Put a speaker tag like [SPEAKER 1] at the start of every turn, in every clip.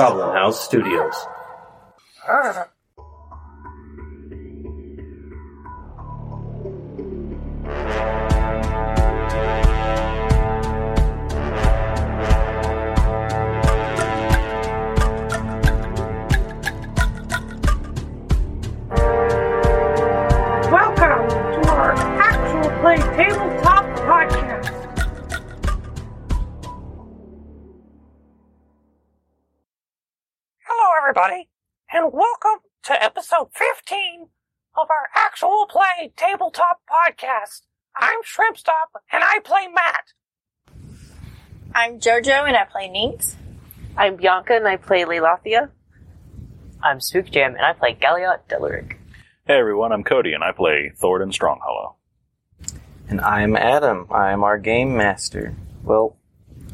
[SPEAKER 1] Goblin House Studios.
[SPEAKER 2] JoJo and I play Ninx.
[SPEAKER 3] I'm Bianca and I play Leilathia.
[SPEAKER 4] I'm Spookjam and I play Galliot Delaric.
[SPEAKER 5] Hey everyone, I'm Cody and I play Thornton Stronghollow.
[SPEAKER 6] And I'm Adam. I'm our game master. Well,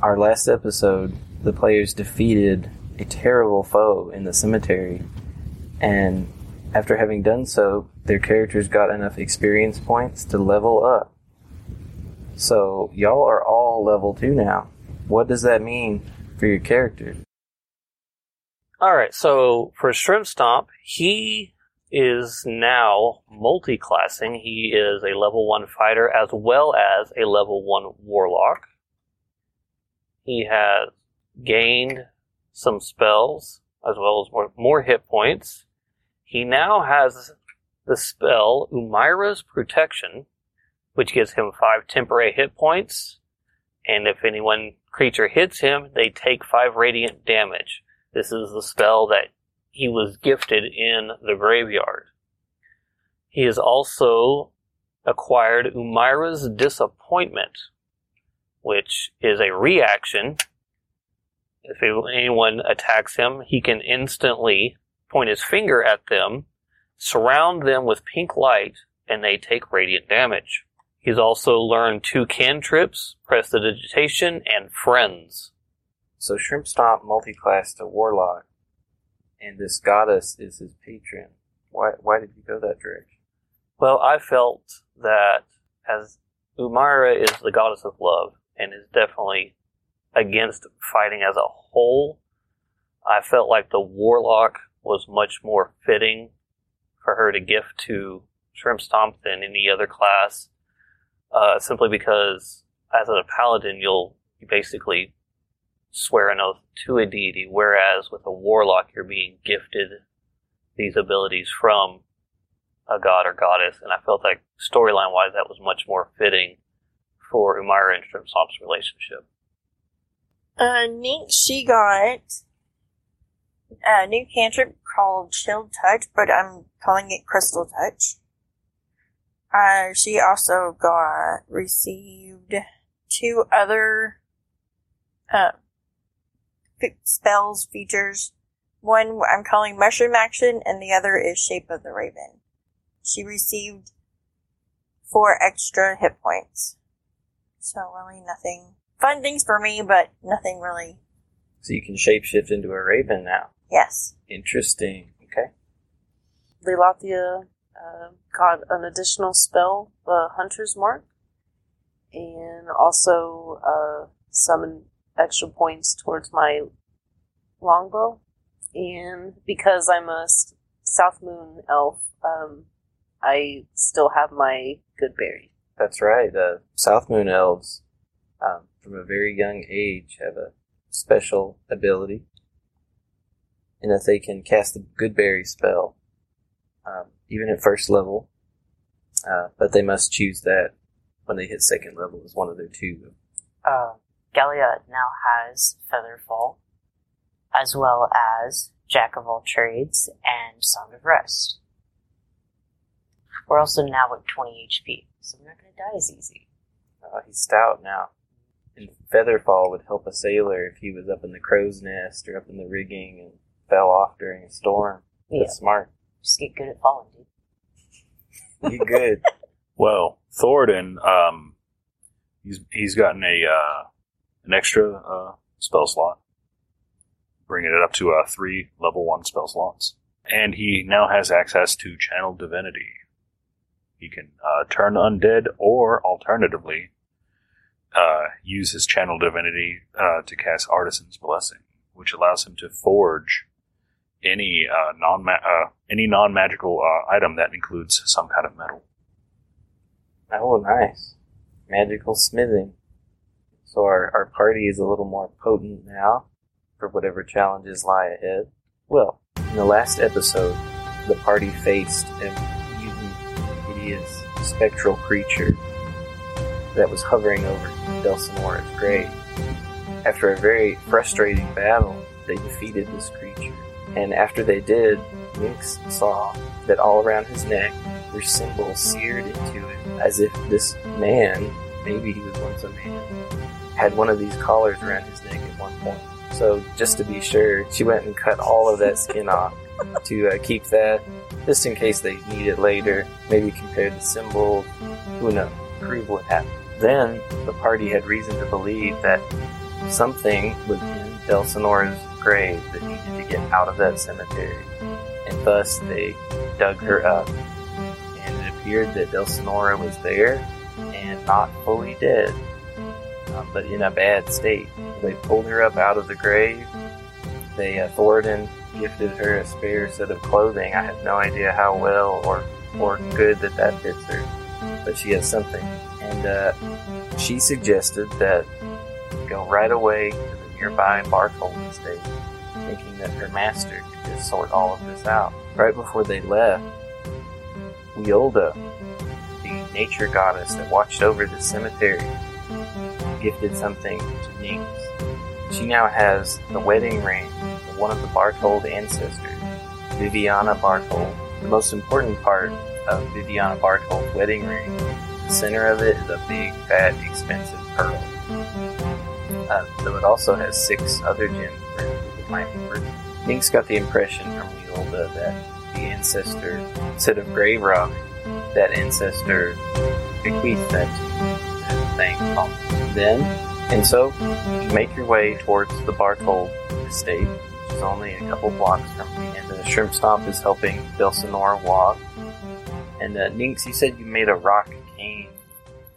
[SPEAKER 6] our last episode, the players defeated a terrible foe in the cemetery. And after having done so, their characters got enough experience points to level up. So, y'all are all level 2 now. What does that mean for your character?
[SPEAKER 1] Alright, so for Shrimp Stomp, he is now multi-classing. He is a level 1 fighter as well as a level 1 warlock. He has gained some spells as well as more, more hit points. He now has the spell Umira's Protection, which gives him 5 temporary hit points. And if anyone creature hits him, they take 5 radiant damage. This is the spell that he was gifted in the graveyard. He has also acquired Umira's Disappointment, which is a reaction. If anyone attacks him, he can instantly point his finger at them, surround them with pink light, and they take radiant damage. He's also learned two cantrips, Prestidigitation, and Friends.
[SPEAKER 6] So, Shrimp Stomp multi-class to Warlock, and this goddess is his patron. Why, why did you go that direction?
[SPEAKER 1] Well, I felt that as Umira is the goddess of love and is definitely against fighting as a whole, I felt like the warlock was much more fitting for her to gift to Shrimp Stomp than any other class. Uh, simply because as a paladin, you'll you basically swear an oath to a deity, whereas with a warlock, you're being gifted these abilities from a god or goddess, and I felt like storyline wise that was much more fitting for Umira and Shrimp Stomp's relationship.
[SPEAKER 2] Uh, Ninx, she got a new cantrip called Chilled Touch, but I'm calling it Crystal Touch. Uh, she also got received two other uh, spells features. One I'm calling Mushroom Action, and the other is Shape of the Raven. She received four extra hit points. So really nothing fun things for me, but nothing really.
[SPEAKER 6] So you can shapeshift into a raven now.
[SPEAKER 2] Yes.
[SPEAKER 6] Interesting. Okay.
[SPEAKER 3] Leilathia uh, got an additional spell, the Hunter's Mark, and also uh, some extra points towards my longbow. And because I'm a South Moon elf, um, I still have my good berry.
[SPEAKER 6] That's right. Uh, South Moon elves, um, from a very young age, have a special ability in that they can cast the Goodberry spell, um, even at first level. Uh, but they must choose that when they hit second level as one of their two.
[SPEAKER 4] Uh, Galliot now has Featherfall, as well as Jack of all trades and Song of Rest. We're also now at 20 HP, so we're not going to die as easy.
[SPEAKER 6] Uh, he's stout now. And Featherfall would help a sailor if he was up in the crow's nest or up in the rigging and fell off during a storm.
[SPEAKER 4] Yeah.
[SPEAKER 6] That's smart.
[SPEAKER 4] Just get good at falling, dude.
[SPEAKER 6] You good.
[SPEAKER 5] Well, Thornton, um, he's he's gotten a uh, an extra uh, spell slot, bringing it up to uh, three level one spell slots. And he now has access to Channel Divinity. He can uh, turn undead, or alternatively, uh, use his Channel Divinity uh, to cast Artisan's Blessing, which allows him to forge any uh, non uh, any non magical uh, item that includes some kind of metal.
[SPEAKER 6] Oh, nice. Magical smithing. So our, our party is a little more potent now for whatever challenges lie ahead. Well, in the last episode, the party faced a mutant, hideous, spectral creature that was hovering over Delsinora's grave. After a very frustrating battle, they defeated this creature. And after they did, Lynx saw that all around his neck were symbols seared into it, as if this man, maybe he was once a man, had one of these collars around his neck at one point. So just to be sure, she went and cut all of that skin off to uh, keep that, just in case they need it later. Maybe compare the symbol. Who knows? Prove what happened. Then the party had reason to believe that something was in Delsinora's grave that to get out of that cemetery, and thus they dug her up. And it appeared that Delsinora was there and not fully dead, um, but in a bad state. They pulled her up out of the grave. They uh, Thoradin gifted her a spare set of clothing. I have no idea how well or or good that that fits her, but she has something. And uh, she suggested that go right away to the nearby Bartold estate, thinking that her master could just sort all of this out. Right before they left, Wiolda, the nature goddess that watched over the cemetery, gifted something to Ninx. She now has the wedding ring of one of the Bartold ancestors, Viviana Bartold. The most important part of Viviana Bartold's wedding ring, the center of it is a big, fat, expensive pearl. Uh, though it also has six other gems Ninx got the impression from Wiolda that the ancestor, instead of grave robbing, that ancestor bequeathed that thing. Then, and so, you make your way towards the Bartold estate, which is only a couple blocks from me, and the Shrimp Stomp is helping Delsinora walk. And uh, Ninx, you said you made a rock cane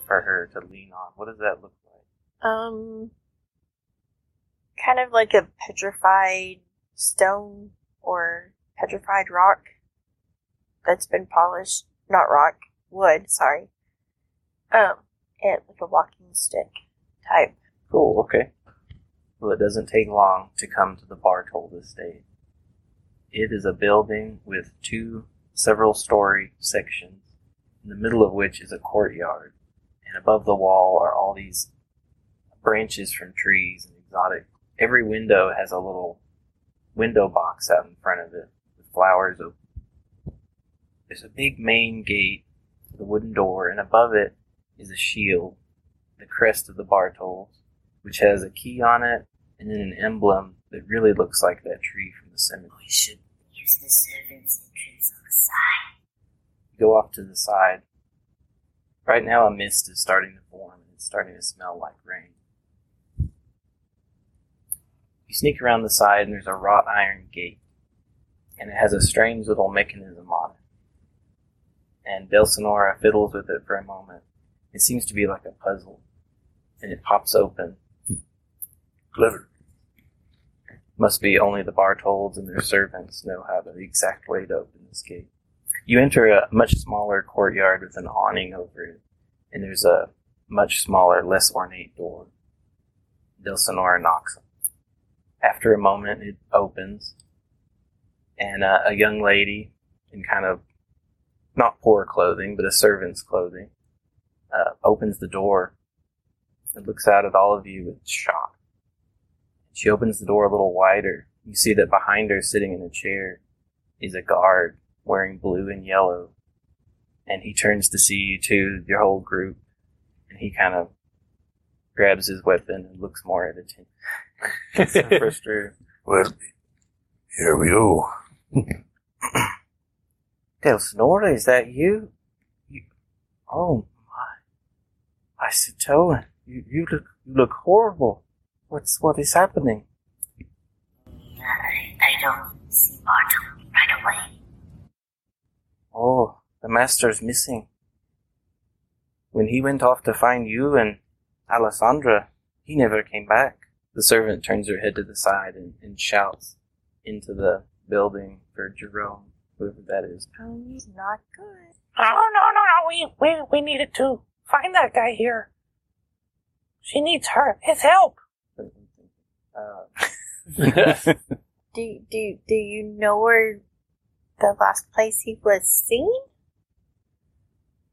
[SPEAKER 6] for her to lean on. What does that look like?
[SPEAKER 2] Um, kind of like a petrified stone or petrified rock that's been polished. Not rock, wood. Sorry. Um, and like a walking stick type.
[SPEAKER 6] Cool, okay. Well, it doesn't take long to come to the Bartold estate. It is a building with two several story sections, in the middle of which is a courtyard, and above the wall are all these branches from trees and exotic. Every window has a little window box out in front of it with flowers open. There's a big main gate a wooden door, and above it is a shield, the crest of the Bartolds, which has a key on it and then an emblem that really looks like that tree from the cemetery.
[SPEAKER 4] We should use the servants' entrance on the side.
[SPEAKER 6] Go off to the side. Right now, a mist is starting to form and it's starting to smell like rain. You sneak around the side and there's a wrought iron gate, and it has a strange little mechanism on it. And Delsinora fiddles with it for a moment. It seems to be like a puzzle, and it pops open.
[SPEAKER 5] Clever.
[SPEAKER 6] Must be only the Bartolds and their servants know how the exact way to open this gate. You enter a much smaller courtyard with an awning over it, and there's a much smaller, less ornate door. Delsinora knocks. After a moment, it opens, and uh, a young lady in kind of not poor clothing, but a servant's clothing, uh, opens the door and looks out at all of you with shock. She opens the door a little wider. You see that behind her, sitting in a chair, is a guard wearing blue and yellow. And he turns to see you two, your whole group, and he kind of grabs his weapon and looks more at it. Gets so frustrated.
[SPEAKER 7] Well, here we go.
[SPEAKER 6] Delsinora, is that you? you? Oh my! I said, Towan, you, you look you look horrible. What's what is happening?
[SPEAKER 4] I, I don't see Bartle right away.
[SPEAKER 6] Oh, the master's missing. When he went off to find you and Alessandra, he never came back. The servant turns her head to the side and, and shouts into the building for Jerome, whoever that is.
[SPEAKER 2] Oh, he's not good.
[SPEAKER 8] Oh, no, no, no. We, we, we needed to find that guy here. She needs her, his help.
[SPEAKER 6] Uh,
[SPEAKER 2] Do do do you know where the last place he was seen?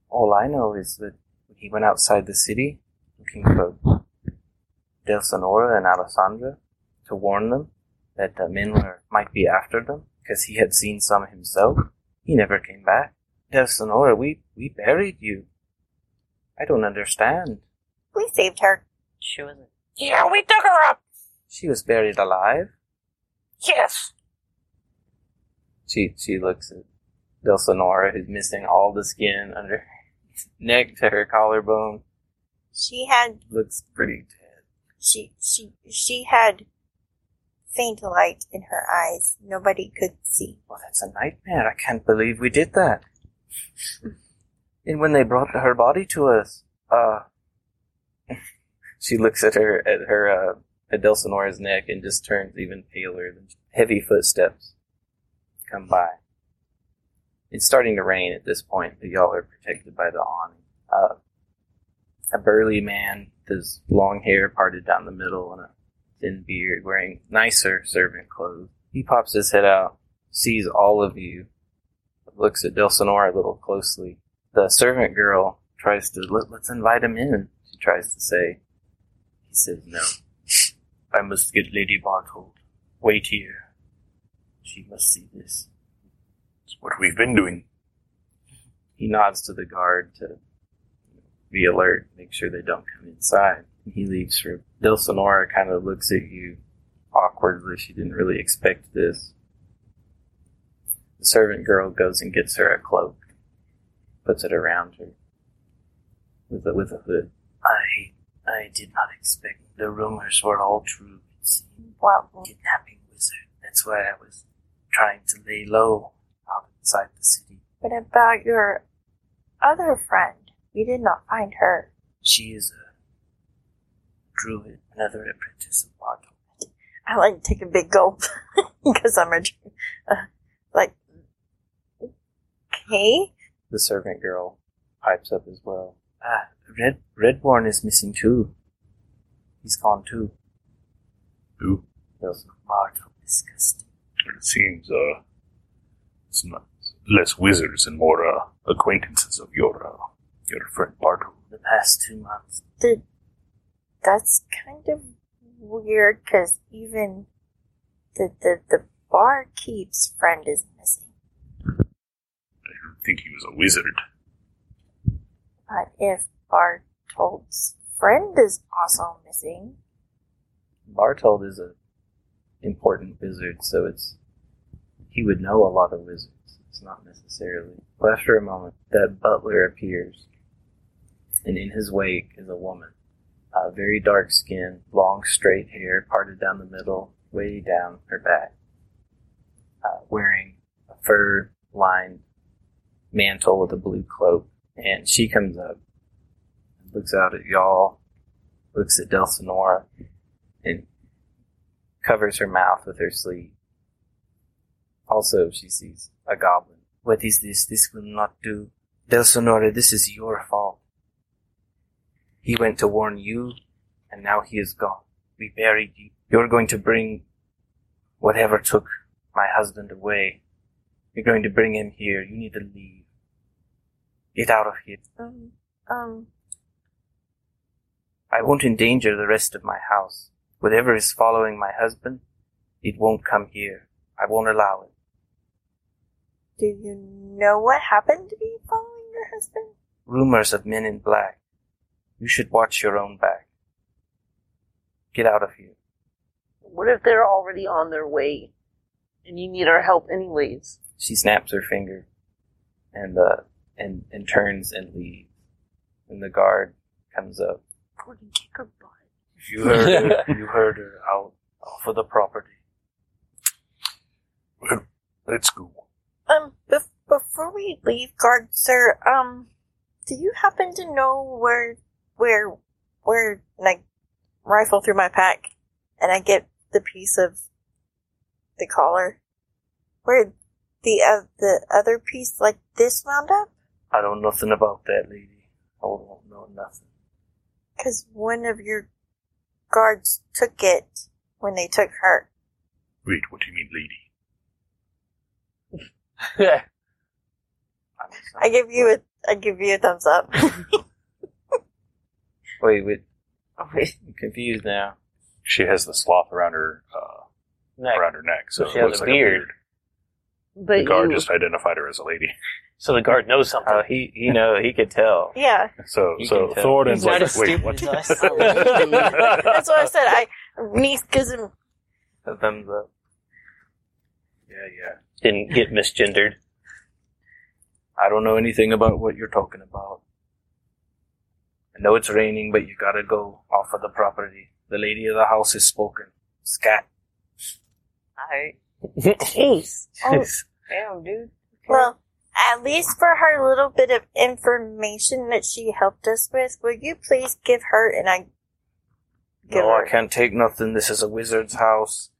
[SPEAKER 6] all I know is that he went outside the city looking for Delsinora and Alessandra to warn them that uh, the men were, might be after them because he had seen some himself. He never came back. Delsinora, we, we buried you. I don't understand.
[SPEAKER 2] We saved her.
[SPEAKER 4] She was
[SPEAKER 8] Yeah, we dug her up.
[SPEAKER 6] She was buried alive.
[SPEAKER 8] Yes.
[SPEAKER 6] She she looks at Delsinora, who's missing all the skin under her neck to her collarbone.
[SPEAKER 2] She had
[SPEAKER 6] Looks pretty dead.
[SPEAKER 2] She she she had faint light in her eyes. Nobody could see.
[SPEAKER 6] Well, that's a nightmare. I can't believe we did that. and when they brought her body to us, uh, she looks at her at her uh, at Delsinora's neck and just turns even paler. Than heavy footsteps come by. It's starting to rain at this point, but y'all are protected by the awning. Uh, a burly man his long hair parted down the middle and a thin beard, wearing nicer servant clothes. He pops his head out, sees all of you, looks at Delsinora a little closely. The servant girl tries to, Let, let's invite him in, she tries to say. He says, no. I must get Lady Bartold. Wait here. She must see this.
[SPEAKER 7] It's what we've been doing.
[SPEAKER 6] He nods to the guard to be alert, make sure they don't come inside. He leaves for Dulcinora kind of looks at you awkwardly. She didn't really expect this. The servant girl goes and gets her a cloak, puts it around her with a, with a hood. I I did not expect the rumors were all true. It seemed
[SPEAKER 2] Well,
[SPEAKER 6] kidnapping wizard. That's why I was trying to lay low out inside the city.
[SPEAKER 2] what about your other friend? We did not find her.
[SPEAKER 6] She is a druid, another apprentice of Bartle.
[SPEAKER 2] I like to take a big gulp because I'm a uh, like. Okay,
[SPEAKER 6] The servant girl pipes up as well. Ah, Red Redborn is missing too. He's gone too.
[SPEAKER 7] Who?
[SPEAKER 6] Those Bartle disgusting.
[SPEAKER 7] It seems, uh, it's not less wizards and more, uh, acquaintances of your, uh, your friend Bartle.
[SPEAKER 6] The past two months.
[SPEAKER 2] the that's kind of weird because even the the the barkeep's friend is missing.
[SPEAKER 7] I didn't think he was a wizard.
[SPEAKER 2] But if Bartold's friend is also missing,
[SPEAKER 6] Bartold is a important wizard, so it's he would know a lot of wizards. It's not necessarily. But after a moment, that butler appears, and in his wake is a woman, uh, very dark skin, long straight hair parted down the middle, way down her back, uh, wearing a fur-lined mantle with a blue cloak, and she comes up, looks out at y'all, looks at Delsinora, and covers her mouth with her sleeve. Also, she sees a goblin. What is this? This will not do. Delsinora, this is your fault. He went to warn you, and now he is gone. We buried you. You're going to bring whatever took my husband away. You're going to bring him here. You need to leave. Get out of here.
[SPEAKER 2] um, um,
[SPEAKER 6] I won't endanger the rest of my house. Whatever is following my husband, it won't come here. I won't allow it.
[SPEAKER 2] do you know what happened to be following your husband?
[SPEAKER 6] Rumors of men in black. You should watch your own back. Get out of here.
[SPEAKER 3] What if they're already on their way and you need our help anyways?
[SPEAKER 6] She snaps her finger and uh and and turns and leaves. And the guard comes up.
[SPEAKER 3] Gordon, kick her butt.
[SPEAKER 6] You heard her. You heard her out, out for the property.
[SPEAKER 7] Let's go.
[SPEAKER 2] Um, bef- before we leave, guard sir, um, do you happen to know where, where, where, and I rifle through my pack, and I get the piece of the collar, where the uh, the other piece like this wound up?
[SPEAKER 6] I don't know nothing about that lady. I don't know nothing.
[SPEAKER 2] Because one of your guards took it when they took her.
[SPEAKER 7] Wait, what do you mean, lady?
[SPEAKER 2] I give you a, I give you a thumbs up.
[SPEAKER 6] Wait, wait. I'm confused now.
[SPEAKER 5] She has the sloth around her uh,
[SPEAKER 1] Neck.
[SPEAKER 5] around her neck, so
[SPEAKER 1] So she
[SPEAKER 5] it
[SPEAKER 1] has
[SPEAKER 5] looks
[SPEAKER 1] a
[SPEAKER 5] like
[SPEAKER 1] beard.
[SPEAKER 5] a beard.
[SPEAKER 3] But
[SPEAKER 5] The guard
[SPEAKER 3] you,
[SPEAKER 5] just identified her as a lady.
[SPEAKER 1] So the guard knows something.
[SPEAKER 6] Oh, he, you know, he could tell.
[SPEAKER 2] yeah,
[SPEAKER 5] So
[SPEAKER 6] You
[SPEAKER 5] so
[SPEAKER 6] can tell.
[SPEAKER 5] Thoradin's
[SPEAKER 1] He's not
[SPEAKER 5] like,
[SPEAKER 1] as
[SPEAKER 5] wait,
[SPEAKER 1] stupid
[SPEAKER 5] what?
[SPEAKER 1] as us.
[SPEAKER 2] that's what I said. I niece gives him.
[SPEAKER 6] A thumbs up.
[SPEAKER 5] yeah, yeah.
[SPEAKER 1] Didn't get misgendered.
[SPEAKER 6] I don't know anything about what you're talking about. I know it's raining, but you gotta go off of the property. The lady of the house has spoken. Scat.
[SPEAKER 4] Alright.
[SPEAKER 3] Oh, jeez,
[SPEAKER 2] Oh,
[SPEAKER 4] Damn, dude.
[SPEAKER 2] well, at least for her little bit of information that she helped us with, will you please give her and I give
[SPEAKER 6] No,
[SPEAKER 2] her?
[SPEAKER 6] I can't take nothing. This is a wizard's house.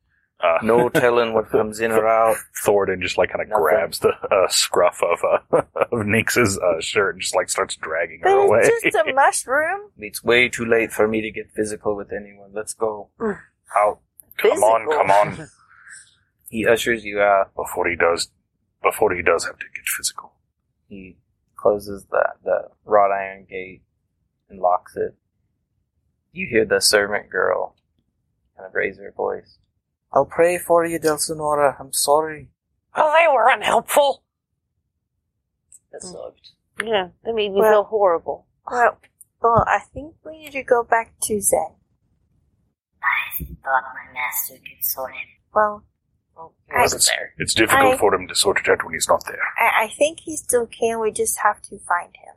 [SPEAKER 5] Uh,
[SPEAKER 6] No telling what comes in or out.
[SPEAKER 5] Thoradin just like kind of
[SPEAKER 6] Nothing.
[SPEAKER 5] grabs the uh, scruff of uh, of Nix's uh, shirt and just like starts dragging her
[SPEAKER 2] But
[SPEAKER 5] away.
[SPEAKER 2] it's just a mushroom.
[SPEAKER 6] It's way too late for me to get physical with anyone. Let's go. Out.
[SPEAKER 5] come on, come on!
[SPEAKER 6] He ushers you out.
[SPEAKER 5] Before he does, before he does have to get physical.
[SPEAKER 6] He closes the, the wrought iron gate and locks it. You hear the servant girl kind of raise her voice. I'll pray for you, Dulcinora. I'm sorry.
[SPEAKER 8] Well, they were unhelpful.
[SPEAKER 4] That sucked.
[SPEAKER 3] yeah, that made me
[SPEAKER 2] Well-
[SPEAKER 3] feel horrible.
[SPEAKER 2] Well, well, I think we need to go back to Zinn.
[SPEAKER 4] I thought my master could sort it.
[SPEAKER 2] Well,
[SPEAKER 4] Well, he
[SPEAKER 2] I-
[SPEAKER 4] wasn't there.
[SPEAKER 7] It's difficult
[SPEAKER 2] I-
[SPEAKER 7] for him to sort it out when he's not there.
[SPEAKER 2] I, I think he still can. We just have to find him.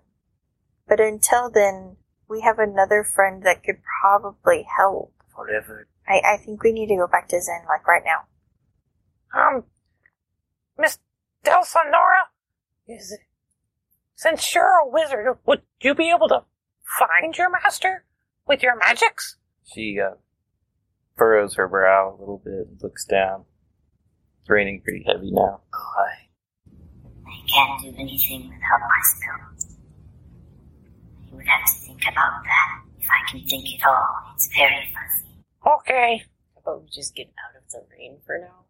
[SPEAKER 2] But until then, we have another friend that could probably help.
[SPEAKER 6] Forever.
[SPEAKER 2] I, I think we need to go back to Zinn, like right now.
[SPEAKER 8] Um, Miss Delsinora, is it? Since you're a wizard, would you be able to find your master with your magics?
[SPEAKER 6] She uh, furrows her brow a little bit and looks down. It's raining pretty heavy now.
[SPEAKER 4] Oh, I, I can't do anything without my spell. You would have to think about that. If I can think at all, it's very fuzzy.
[SPEAKER 8] Okay.
[SPEAKER 4] How about we just get out of the rain for now?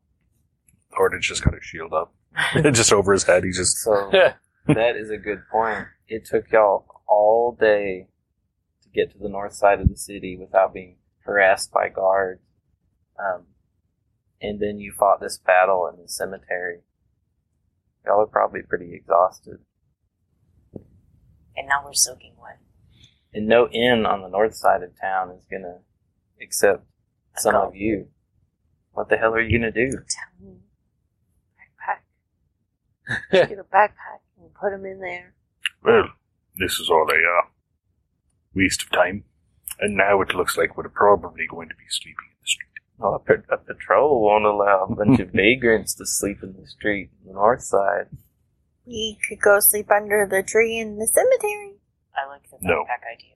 [SPEAKER 5] Thoradin's just got his shield up, just over his head. He just
[SPEAKER 6] So that is a good point. It took y'all all day to get to the north side of the city without being harassed by guards. Um, and then you fought this battle in the cemetery. Y'all are probably pretty exhausted.
[SPEAKER 4] And now we're soaking wet.
[SPEAKER 6] And no inn on the north side of town is gonna accept some of you. What the hell are you gonna do?
[SPEAKER 3] Tell me. Backpack. Get a backpack and put them in there.
[SPEAKER 7] Well, this is all a uh, waste of time. And now it looks like we're probably going to be sleeping in the street.
[SPEAKER 6] Oh, a, pat- a patrol won't allow a bunch of vagrants to sleep in the street on the north side.
[SPEAKER 2] We could go sleep under the tree in the cemetery.
[SPEAKER 4] I like the
[SPEAKER 7] No.
[SPEAKER 4] backpack idea.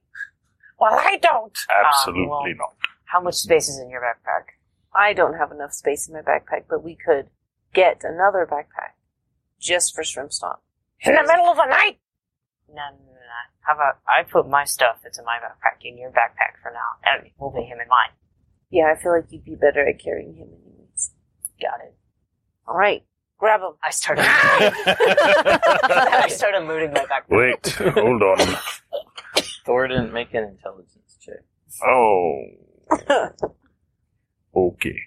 [SPEAKER 8] Well, I don't.
[SPEAKER 7] Absolutely
[SPEAKER 4] well-
[SPEAKER 7] not.
[SPEAKER 4] How much space is in your backpack?
[SPEAKER 3] I don't have enough space in my backpack, but we could get another backpack just for shrimp stomp.
[SPEAKER 8] In the middle of the night?
[SPEAKER 4] No, no, no, no. How about I put my stuff that's in my backpack in your backpack for now, and we'll put him in mine.
[SPEAKER 3] Yeah, I feel like you'd be better at carrying him anyways.
[SPEAKER 4] Got it.
[SPEAKER 3] All right, grab him.
[SPEAKER 4] I started. I started looting my backpack.
[SPEAKER 7] Wait, hold on.
[SPEAKER 6] Thor didn't make an intelligence check.
[SPEAKER 7] Oh. Okay.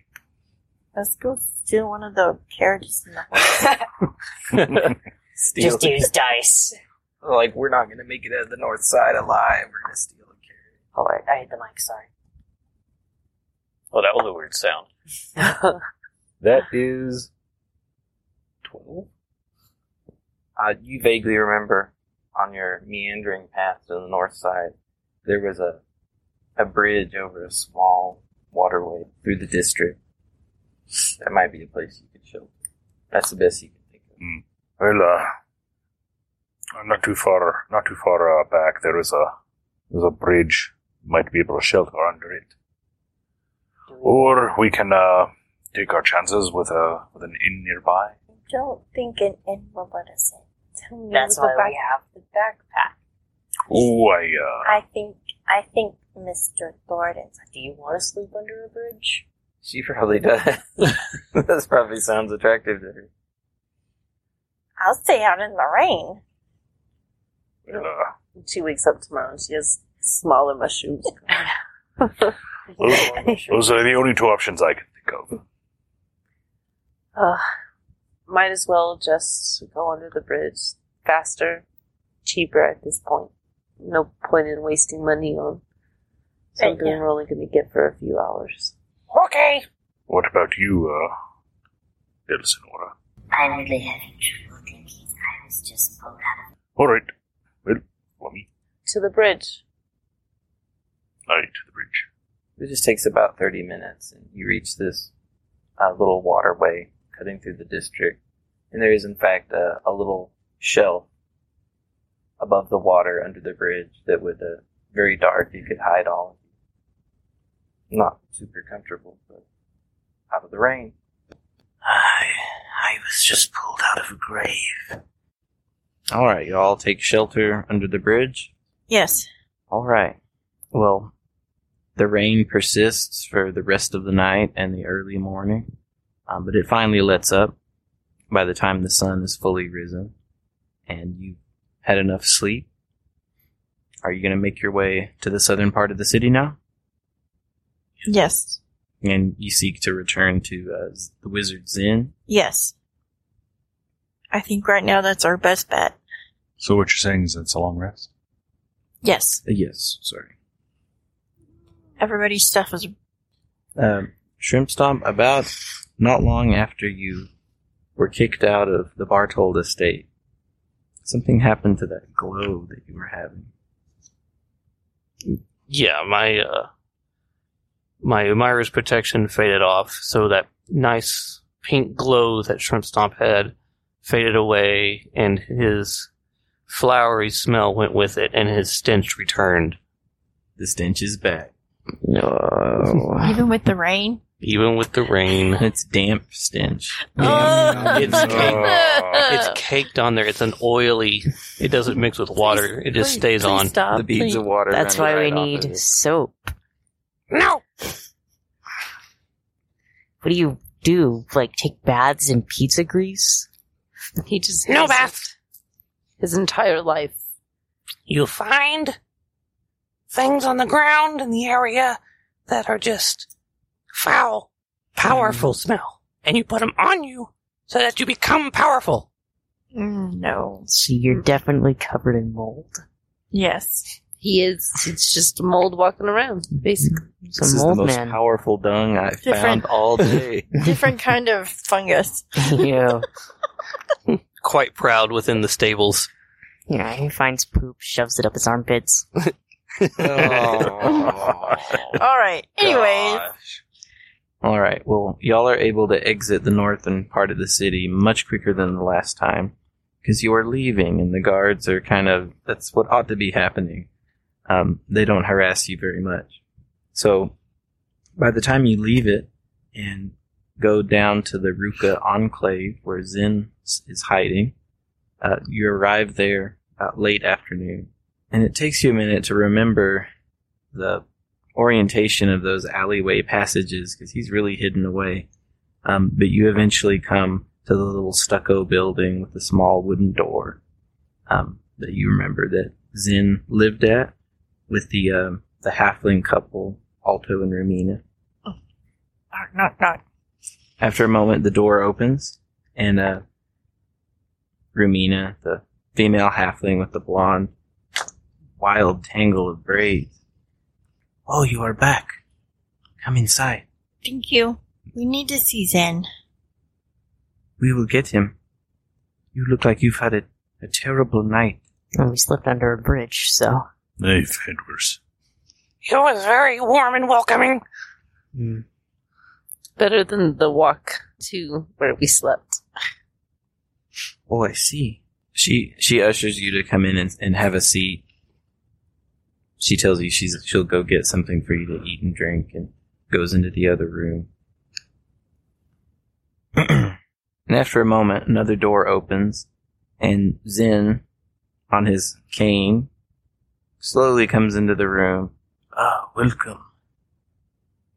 [SPEAKER 2] Let's go steal one of the carriages in the horse.
[SPEAKER 4] Just use dice.
[SPEAKER 6] like we're not gonna make it out of the north side alive. We're gonna steal a carriage.
[SPEAKER 4] Oh, I, I hit the mic. Sorry.
[SPEAKER 1] Oh, that was a weird sound.
[SPEAKER 5] that is twelve.
[SPEAKER 6] Uh, you vaguely remember on your meandering path to the north side, there was a a bridge over a small waterway through the district. That might be a place you could shelter. That's the best you can think of.
[SPEAKER 7] Well, uh, not too far, not too far uh, back, there is a there's a bridge. Might be able to shelter under it, or we can uh, take our chances with a with an inn nearby.
[SPEAKER 2] I Don't think an inn will let us in.
[SPEAKER 3] Tell me
[SPEAKER 4] That's why
[SPEAKER 3] back-
[SPEAKER 4] we have the backpack.
[SPEAKER 7] Oh, I uh,
[SPEAKER 2] I think I think Mr. Gordon's
[SPEAKER 4] Do you want to sleep under a bridge?
[SPEAKER 6] She probably does. that probably sounds attractive to her.
[SPEAKER 2] I'll stay out in the rain.
[SPEAKER 7] well, uh,
[SPEAKER 3] She wakes up tomorrow and she has smaller mushrooms.
[SPEAKER 7] those, those are the only two options I can think of.
[SPEAKER 3] Uh, might as well just go under the bridge. Faster, cheaper at this point. No point in wasting money on something
[SPEAKER 2] yeah.
[SPEAKER 3] we're only going to get for a few hours.
[SPEAKER 8] Okay.
[SPEAKER 7] What about you, uh, Delsinora?
[SPEAKER 4] I'm really having trouble thinking. I was just pulled out of
[SPEAKER 7] All right. Well, follow me.
[SPEAKER 3] To the bridge.
[SPEAKER 7] Aye, to the bridge.
[SPEAKER 6] It just takes about 30 minutes, and you reach this uh, little waterway cutting through the district. And there is, in fact, a, a little shelf above the water under the bridge that would, uh, very dark, you could hide all of you. Not super comfortable, but out of the rain.
[SPEAKER 9] I, I was just pulled out of a grave.
[SPEAKER 6] Alright, you all take shelter under the bridge?
[SPEAKER 2] Yes.
[SPEAKER 6] Alright. Well, the rain persists for the rest of the night and the early morning, um, but it finally lets up by the time the sun is fully risen and you've had enough sleep. Are you going to make your way to the southern part of the city now?
[SPEAKER 2] Yes.
[SPEAKER 6] And you seek to return to uh, the Wizard's Inn?
[SPEAKER 2] Yes. I think right now that's our best bet.
[SPEAKER 5] So what you're saying is it's a long rest?
[SPEAKER 2] Yes.
[SPEAKER 6] Uh, yes, sorry.
[SPEAKER 2] Everybody's stuff is
[SPEAKER 6] um, Shrimp Stomp, about not long after you were kicked out of the Bartold estate, something happened to that glow that you were having.
[SPEAKER 1] Yeah, my uh, my Umira's protection faded off, so that nice pink glow that Shrimp Stomp had faded away, and his flowery smell went with it, and his stench returned.
[SPEAKER 6] The stench is back.
[SPEAKER 1] No,
[SPEAKER 2] even with the rain.
[SPEAKER 1] even with the rain,
[SPEAKER 6] It's damp stench.
[SPEAKER 2] Oh.
[SPEAKER 1] it's caked, it's caked on there. It's an oily. It doesn't mix with water. It just stays
[SPEAKER 2] please
[SPEAKER 1] on.
[SPEAKER 2] Stop,
[SPEAKER 6] the beads
[SPEAKER 2] please.
[SPEAKER 6] of water.
[SPEAKER 4] That's why we
[SPEAKER 6] right off
[SPEAKER 4] need
[SPEAKER 6] of it.
[SPEAKER 4] soap.
[SPEAKER 8] No.
[SPEAKER 4] What do you do? Like take baths in pizza grease?
[SPEAKER 3] He just
[SPEAKER 8] No
[SPEAKER 3] hates
[SPEAKER 8] bath.
[SPEAKER 3] his entire life.
[SPEAKER 8] You find things on the ground in the area that are just foul, powerful smell, and you put them on you so that you become powerful.
[SPEAKER 2] Mm, no.
[SPEAKER 4] So you're definitely covered in mold.
[SPEAKER 2] Yes.
[SPEAKER 3] He is. It's just a mold walking around, basically.
[SPEAKER 4] It's
[SPEAKER 6] This
[SPEAKER 4] a
[SPEAKER 6] is the
[SPEAKER 4] mold
[SPEAKER 6] most
[SPEAKER 4] man.
[SPEAKER 6] powerful dung I've
[SPEAKER 2] Different-
[SPEAKER 6] found all day.
[SPEAKER 2] Different kind of fungus.
[SPEAKER 4] yeah.
[SPEAKER 1] Quite proud within the stables.
[SPEAKER 4] Yeah, he finds poop, shoves it up his armpits.
[SPEAKER 2] All right. Anyways,
[SPEAKER 6] All right. Well, y'all are able to exit the northern part of the city much quicker than the last time because you are leaving, and the guards are kind of that's what ought to be happening. Um, they don't harass you very much. So by the time you leave it and go down to the Ruka enclave where Zinn is hiding, uh, you arrive there about late afternoon, and it takes you a minute to remember the orientation of those alleyway passages because he's really hidden away. Um, but you eventually come to the little stucco building with the small wooden door um, that you remember that Zinn lived at with the um, the halfling couple Alto and Romina.
[SPEAKER 2] knock, knock, knock.
[SPEAKER 6] After a moment, the door opens, and uh, Rumina, the female halfling with the blonde, wild tangle of braids. Oh, you are back. Come inside.
[SPEAKER 2] Thank you. We need to see Zinn.
[SPEAKER 6] We will get him. You look like you've had a, a terrible night.
[SPEAKER 4] And we slept under a bridge, so.
[SPEAKER 7] I've had worse.
[SPEAKER 8] It was very warm and welcoming. Hmm.
[SPEAKER 3] Better than the walk to where we slept.
[SPEAKER 6] Oh, I see. She she ushers you to come in and, and have a seat. She tells you she's she'll go get something for you to eat and drink, and goes into the other room. and after a moment, another door opens, and Zinn, on his cane, slowly comes into the room.
[SPEAKER 9] Ah, welcome.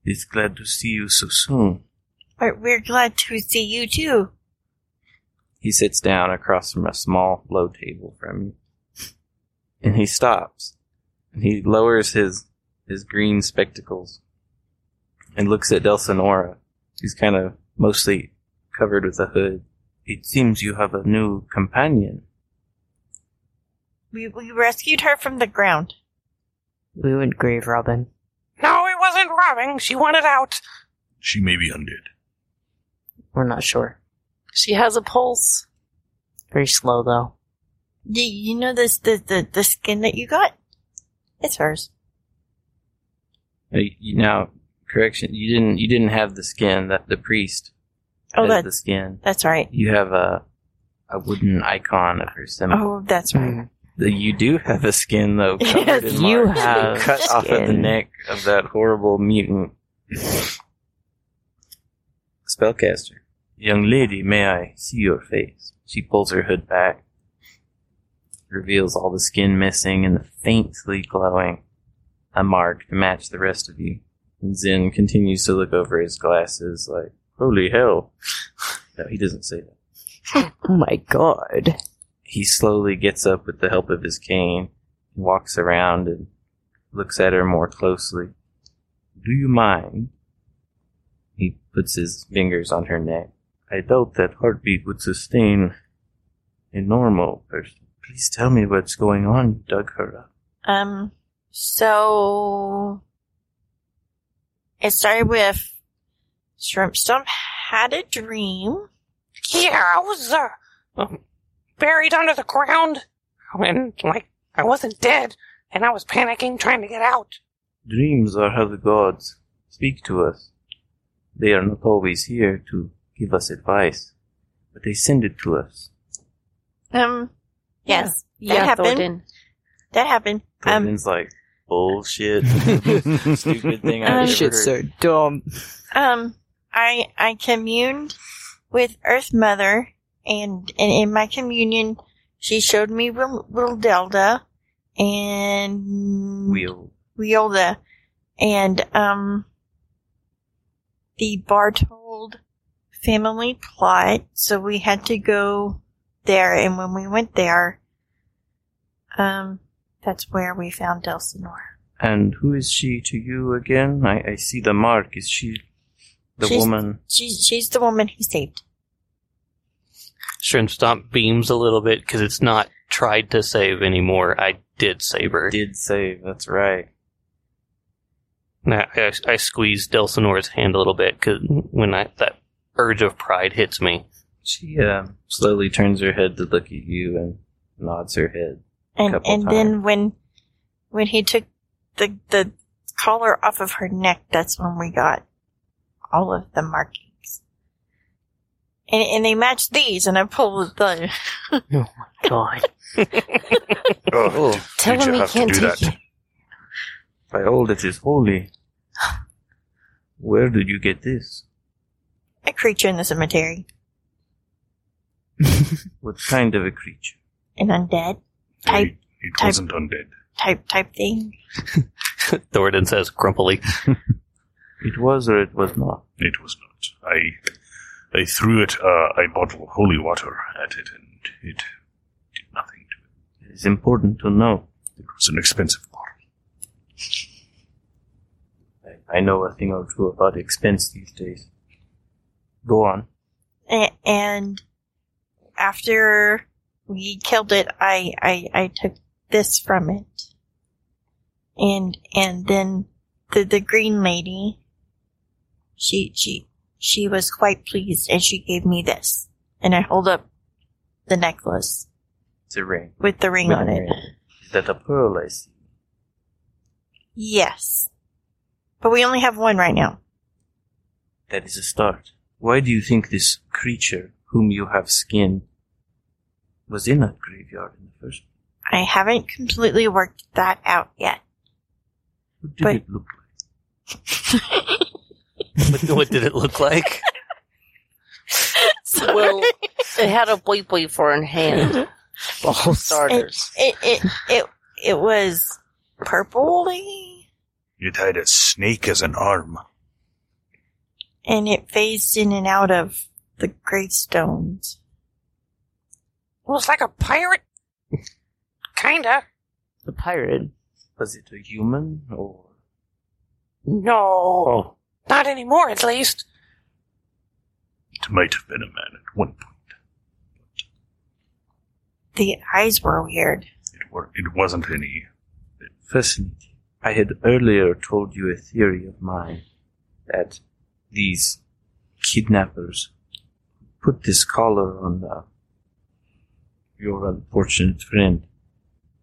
[SPEAKER 9] It's glad to see you so soon.
[SPEAKER 2] We're, we're glad to see you too.
[SPEAKER 6] He sits down across from a small, low table from you. And he stops. And he lowers his, his green spectacles and looks at Delsinora, who's kind of mostly covered with a hood.
[SPEAKER 9] It seems you have a new companion.
[SPEAKER 2] We, we rescued her from the ground.
[SPEAKER 4] We would grave Robin.
[SPEAKER 8] No, it wasn't robbing. She wanted out.
[SPEAKER 7] She may be undead.
[SPEAKER 4] We're not sure.
[SPEAKER 3] She has a pulse.
[SPEAKER 4] Very slow though.
[SPEAKER 2] Do you know this the, the, the skin that you got? It's hers.
[SPEAKER 6] You- Now, correction, you didn't you didn't have the skin. That the priest
[SPEAKER 2] Oh,
[SPEAKER 6] has
[SPEAKER 2] that,
[SPEAKER 6] the skin.
[SPEAKER 2] that's right.
[SPEAKER 6] You have a a wooden icon of her symbol.
[SPEAKER 2] Oh, that's right. Mm-hmm.
[SPEAKER 6] The- You do have a skin though. Covered
[SPEAKER 2] Yes,
[SPEAKER 6] in
[SPEAKER 4] you
[SPEAKER 6] marks.
[SPEAKER 4] have
[SPEAKER 6] cut off of the neck of that horrible mutant spellcaster. Young lady, may I see your face? She pulls her hood back, reveals all the skin missing and the faintly glowing, a mark to match the rest of you. And Zinn continues to look over his glasses like, holy hell. No, he doesn't say that.
[SPEAKER 4] Oh my god.
[SPEAKER 6] He slowly gets up with the help of his cane, and walks around and looks at her more closely. Do you mind? He puts his fingers on her neck. I doubt that heartbeat would sustain a normal person. Please tell me what's going on. Her up.
[SPEAKER 2] Um, so it started with Shrimp Stomp had a dream.
[SPEAKER 8] Yeah, I was uh, uh, buried under the ground, and like I wasn't dead, and I was panicking, trying to get out.
[SPEAKER 9] Dreams are how the gods speak to us. They are not always here to give us advice, but they send it to us.
[SPEAKER 2] Um, yes, that
[SPEAKER 3] Yeah,
[SPEAKER 2] happened.
[SPEAKER 3] Thornton.
[SPEAKER 2] That happened. Um,
[SPEAKER 6] Gordon's like, bullshit. Stupid thing
[SPEAKER 2] Um,
[SPEAKER 6] I've ever
[SPEAKER 4] Shit's so dumb.
[SPEAKER 2] um, I I communed with Earth Mother, and and in my communion, she showed me Wil- Wildelda and
[SPEAKER 6] Wheel.
[SPEAKER 2] Wielda, and um, the Bartold family plot. So we had to go there, and when we went there, um, that's where we found Elsinore.
[SPEAKER 9] And who is she to you again? I, I see the mark. Is she the
[SPEAKER 2] She's-
[SPEAKER 9] woman?
[SPEAKER 2] She's she's the woman he saved.
[SPEAKER 1] Shrimp Stomp beams a little bit because it's not tried to save anymore. I did save her.
[SPEAKER 6] Did save, that's right.
[SPEAKER 1] Now, I, I squeezed Delsinora's hand a little bit because when I, that urge of pride hits me,
[SPEAKER 6] She uh, slowly turns her head to look at you and nods her head.
[SPEAKER 2] And
[SPEAKER 6] Couple
[SPEAKER 2] and then when when he took the the collar off of her neck, that's when we got all of the markings. And and they matched these, and I pulled the.
[SPEAKER 4] Oh God.
[SPEAKER 7] Oh,
[SPEAKER 6] Oh,
[SPEAKER 7] did,
[SPEAKER 3] Tell
[SPEAKER 7] did
[SPEAKER 3] him
[SPEAKER 7] you
[SPEAKER 3] he
[SPEAKER 7] have
[SPEAKER 3] can't
[SPEAKER 7] do
[SPEAKER 3] take
[SPEAKER 7] that?
[SPEAKER 3] it.
[SPEAKER 9] By all that is holy. Where did you get this?
[SPEAKER 2] a creature in the cemetery,
[SPEAKER 9] What kind of a creature?
[SPEAKER 2] an undead type
[SPEAKER 7] It, it
[SPEAKER 2] type-
[SPEAKER 7] wasn't undead.
[SPEAKER 2] type type thing.
[SPEAKER 1] Thornton says grumpily.
[SPEAKER 9] It was or it was not.
[SPEAKER 7] It was not. I I threw it uh, a bottle of holy water at it, and it did nothing to it.
[SPEAKER 9] It is important to know.
[SPEAKER 7] It was an expensive bottle.
[SPEAKER 9] I, I know a thing or two about expense these days. Go on.
[SPEAKER 2] A- and after we killed it, I, I, I took this from it. And, and then the, the green lady, she, she, she was quite pleased and she gave me this. And I hold up the necklace
[SPEAKER 6] it's a ring.
[SPEAKER 2] with the ring
[SPEAKER 6] With
[SPEAKER 2] on
[SPEAKER 6] a
[SPEAKER 2] it.
[SPEAKER 6] ring.
[SPEAKER 9] Is that a pearl I see?
[SPEAKER 2] Yes. But we only have one right now.
[SPEAKER 6] That is a start. Why do you think this creature whom you have skinned was in that graveyard in the first place?
[SPEAKER 2] I haven't completely worked that out yet.
[SPEAKER 6] What did
[SPEAKER 2] But-
[SPEAKER 6] it look
[SPEAKER 1] what, what did it look like?
[SPEAKER 2] Sorry.
[SPEAKER 3] Well, it had a boy boy for a hand. For starters.
[SPEAKER 2] it, it, it, it was purpley
[SPEAKER 7] It had a snake as an arm.
[SPEAKER 2] and it phased in and out of the gravestones.
[SPEAKER 8] It was like a pirate. Kinda.
[SPEAKER 3] The pirate.
[SPEAKER 6] Was it a human or
[SPEAKER 8] No.
[SPEAKER 1] Oh.
[SPEAKER 8] Not anymore, at least.
[SPEAKER 7] It might have been a man at one point.
[SPEAKER 2] The eyes were weird.
[SPEAKER 7] It, were, it wasn't any.
[SPEAKER 6] fascinating? I had earlier told you a theory of mine that these kidnappers put this collar on uh, your unfortunate friend.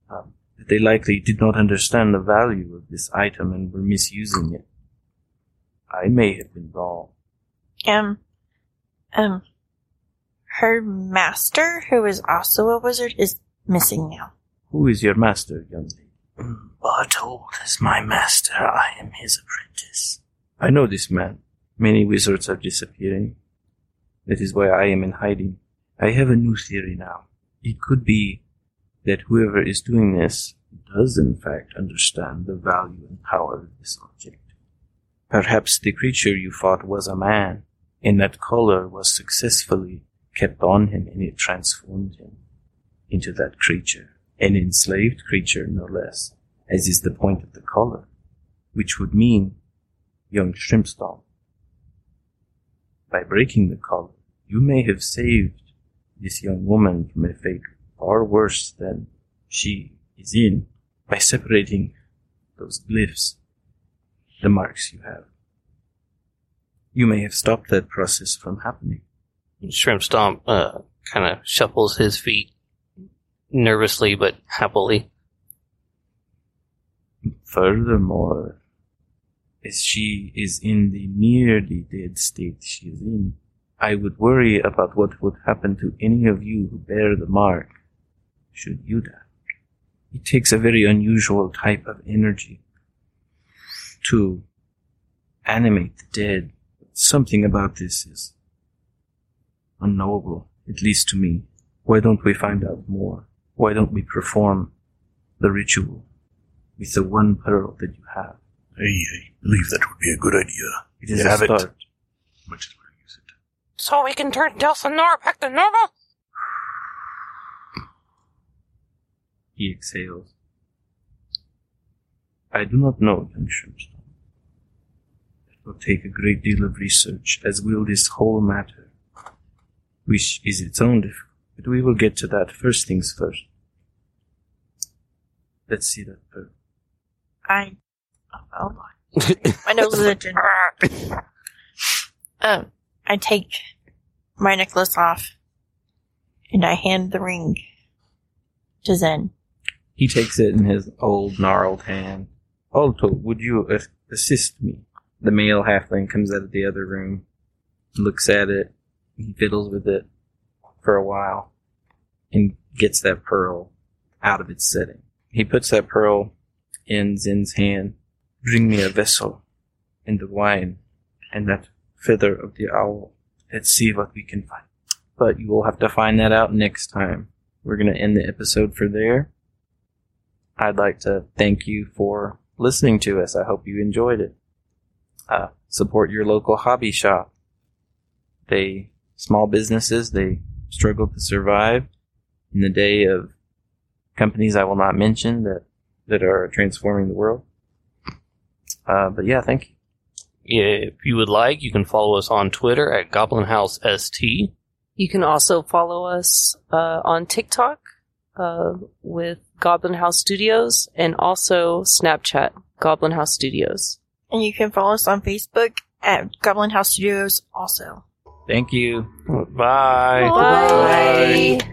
[SPEAKER 6] Um, that they likely did not understand the value of this item and were misusing it. I may have been wrong.
[SPEAKER 2] Um, um, her master, who is also a wizard, is missing now.
[SPEAKER 6] Who is your master, young lady? Bartold is my master. I am his apprentice. I know this man. Many wizards are disappearing. That is why I am in hiding. I have a new theory now. It could be that whoever is doing this does in fact understand the value and power of this object. Perhaps the creature you fought was a man, and that collar was successfully kept on him and it transformed him into that creature. An enslaved creature, no less, as is the point of the collar, which would mean young Shrimp Stomp. By breaking the collar, you may have saved this young woman from a fate far worse than she is in by separating those glyphs, the marks you have. You may have stopped that process from happening.
[SPEAKER 1] Shrimp Stomp uh, kind of shuffles his feet nervously but happily.
[SPEAKER 6] Furthermore, as she is in the nearly dead state she is in, I would worry about what would happen to any of you who bear the mark should you die. It takes a very unusual type of energy to animate the dead. Something about this is unknowable, at least to me. Why don't we find out more? Why don't we perform the ritual with the one pearl that you have?
[SPEAKER 7] I, I believe that would be a good idea.
[SPEAKER 6] It is
[SPEAKER 7] You
[SPEAKER 6] a
[SPEAKER 7] have it.
[SPEAKER 6] start.
[SPEAKER 7] Might as well use it.
[SPEAKER 8] So we can turn Delsinora back to normal?
[SPEAKER 6] He exhales. I do not know, young Shrimp Stomp. It will take a great deal of research, as will this whole matter, which is its own difficulty. But we will get to that first things first. Let's see that pearl.
[SPEAKER 2] I, oh my, my nose is itching. Um, I take my necklace off and I hand the ring to Zinn.
[SPEAKER 10] He takes it in his old gnarled hand. Alto, would you assist me? The male halfling comes out of the other room, looks at it, he fiddles with it for a while, and gets that pearl out of its setting. He puts that pearl in Zinn's hand. Bring me a vessel and the wine and that feather of the owl. Let's see what we can find. But you will have to find that out next time. We're going to end the episode for there. I'd like to thank you for listening to us. I hope you enjoyed it. Uh, support your local hobby shop. They, small businesses, they struggle to survive in the day of companies I will not mention that, that are transforming the world. Uh, but yeah, thank you.
[SPEAKER 1] If you would like, you can follow us on Twitter at Goblin House ST.
[SPEAKER 3] You can also follow us uh, on TikTok uh, with Goblin House Studios and also Snapchat, Goblin House Studios.
[SPEAKER 2] And you can follow us on Facebook at Goblin House Studios also.
[SPEAKER 10] Thank you.
[SPEAKER 1] Bye.
[SPEAKER 3] Bye.